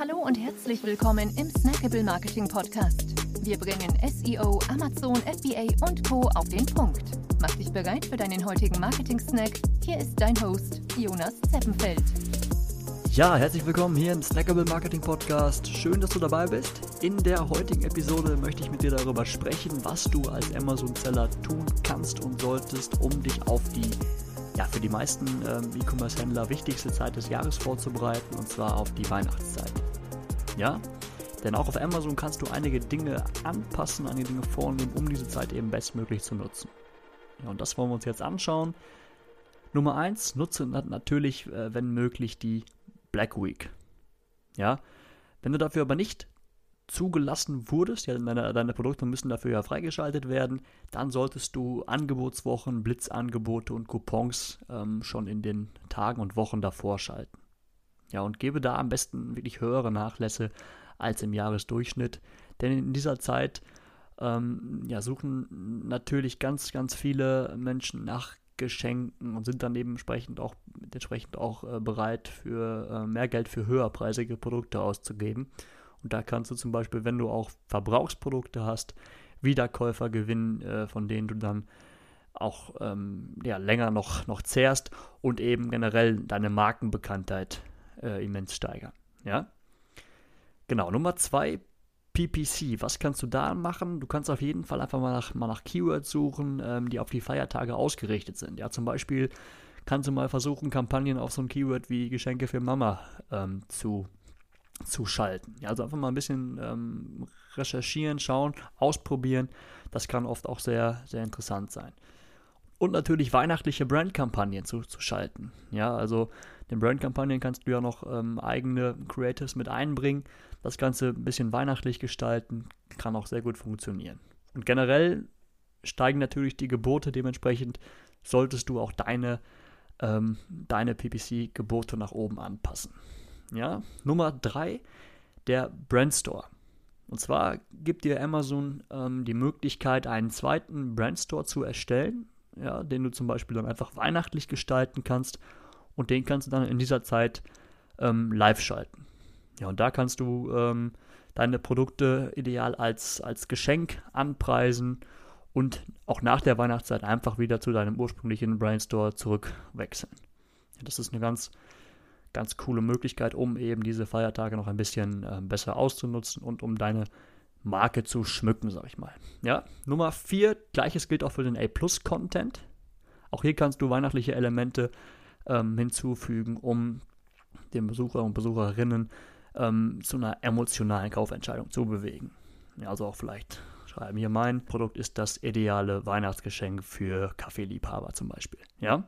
Hallo und herzlich willkommen im Snackable Marketing Podcast. Wir bringen SEO, Amazon, FBA und Co. auf den Punkt. Mach dich bereit für deinen heutigen Marketing-Snack. Hier ist dein Host, Jonas Zeppenfeld. Ja, herzlich willkommen hier im Snackable Marketing Podcast. Schön, dass du dabei bist. In der heutigen Episode möchte ich mit dir darüber sprechen, was du als Amazon-Seller tun kannst und solltest, um dich auf die ja, für die meisten ähm, E-Commerce-Händler wichtigste Zeit des Jahres vorzubereiten, und zwar auf die Weihnachtszeit. Ja, denn auch auf Amazon kannst du einige Dinge anpassen, einige Dinge vornehmen, um diese Zeit eben bestmöglich zu nutzen. Ja, und das wollen wir uns jetzt anschauen. Nummer 1, nutze natürlich, äh, wenn möglich, die Black Week. Ja, wenn du dafür aber nicht zugelassen wurdest, ja, deine, deine Produkte müssen dafür ja freigeschaltet werden, dann solltest du Angebotswochen, Blitzangebote und Coupons ähm, schon in den Tagen und Wochen davor schalten. Ja, und gebe da am besten wirklich höhere Nachlässe als im Jahresdurchschnitt, denn in dieser Zeit ähm, ja, suchen natürlich ganz, ganz viele Menschen nach Geschenken und sind dann dementsprechend auch, entsprechend auch äh, bereit, für äh, mehr Geld für höherpreisige Produkte auszugeben. Und da kannst du zum Beispiel, wenn du auch Verbrauchsprodukte hast, Wiederkäufer gewinnen, äh, von denen du dann auch ähm, ja, länger noch, noch zehrst und eben generell deine Markenbekanntheit äh, immens steigern. Ja? Genau, Nummer zwei, PPC. Was kannst du da machen? Du kannst auf jeden Fall einfach mal nach, mal nach Keywords suchen, ähm, die auf die Feiertage ausgerichtet sind. Ja, zum Beispiel kannst du mal versuchen, Kampagnen auf so ein Keyword wie Geschenke für Mama ähm, zu zu schalten. Ja, also einfach mal ein bisschen ähm, recherchieren, schauen, ausprobieren. Das kann oft auch sehr, sehr interessant sein. Und natürlich weihnachtliche Brandkampagnen zu, schalten. Ja, also den Brandkampagnen kannst du ja noch ähm, eigene Creatives mit einbringen. Das Ganze ein bisschen weihnachtlich gestalten, kann auch sehr gut funktionieren. Und generell steigen natürlich die Gebote, dementsprechend solltest du auch deine, ähm, deine PPC-Gebote nach oben anpassen. Ja, Nummer drei, der Brandstore. Und zwar gibt dir Amazon ähm, die Möglichkeit, einen zweiten Brandstore zu erstellen, ja, den du zum Beispiel dann einfach weihnachtlich gestalten kannst und den kannst du dann in dieser Zeit ähm, live schalten. Ja, und da kannst du ähm, deine Produkte ideal als, als Geschenk anpreisen und auch nach der Weihnachtszeit einfach wieder zu deinem ursprünglichen Brandstore zurückwechseln. Ja, das ist eine ganz ganz coole Möglichkeit, um eben diese Feiertage noch ein bisschen äh, besser auszunutzen und um deine Marke zu schmücken, sag ich mal. Ja, Nummer 4, gleiches gilt auch für den A-Plus-Content. Auch hier kannst du weihnachtliche Elemente ähm, hinzufügen, um den Besucher und Besucherinnen ähm, zu einer emotionalen Kaufentscheidung zu bewegen. Ja, also auch vielleicht schreiben hier, mein Produkt ist das ideale Weihnachtsgeschenk für Kaffeeliebhaber zum Beispiel. Ja,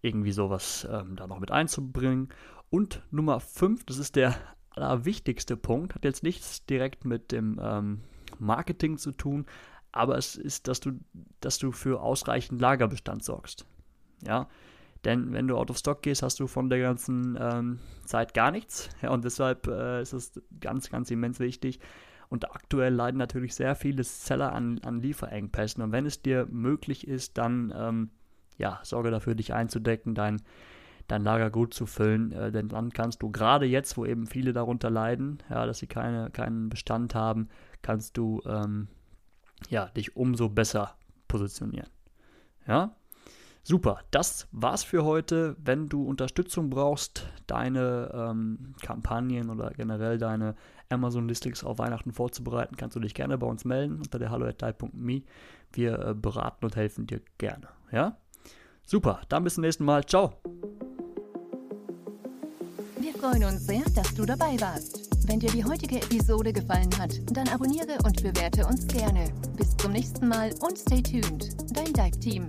irgendwie sowas ähm, da noch mit einzubringen. Und Nummer 5, das ist der allerwichtigste Punkt, hat jetzt nichts direkt mit dem ähm, Marketing zu tun, aber es ist, dass du, dass du für ausreichend Lagerbestand sorgst. Ja, denn wenn du out of stock gehst, hast du von der ganzen ähm, Zeit gar nichts. Ja, und deshalb äh, ist es ganz, ganz immens wichtig. Und aktuell leiden natürlich sehr viele Seller an, an Lieferengpässen. Und wenn es dir möglich ist, dann ähm, ja, sorge dafür, dich einzudecken, dein, dein Lager gut zu füllen, äh, denn dann kannst du gerade jetzt, wo eben viele darunter leiden, ja, dass sie keine, keinen Bestand haben, kannst du ähm, ja, dich umso besser positionieren. Ja, super. Das war's für heute. Wenn du Unterstützung brauchst, deine ähm, Kampagnen oder generell deine Amazon Listings auf Weihnachten vorzubereiten, kannst du dich gerne bei uns melden unter der hallo@type.me. Wir äh, beraten und helfen dir gerne. Ja? Super, dann bis zum nächsten Mal. Ciao. Wir freuen uns sehr, dass du dabei warst. Wenn dir die heutige Episode gefallen hat, dann abonniere und bewerte uns gerne. Bis zum nächsten Mal und stay tuned. Dein Dive Team.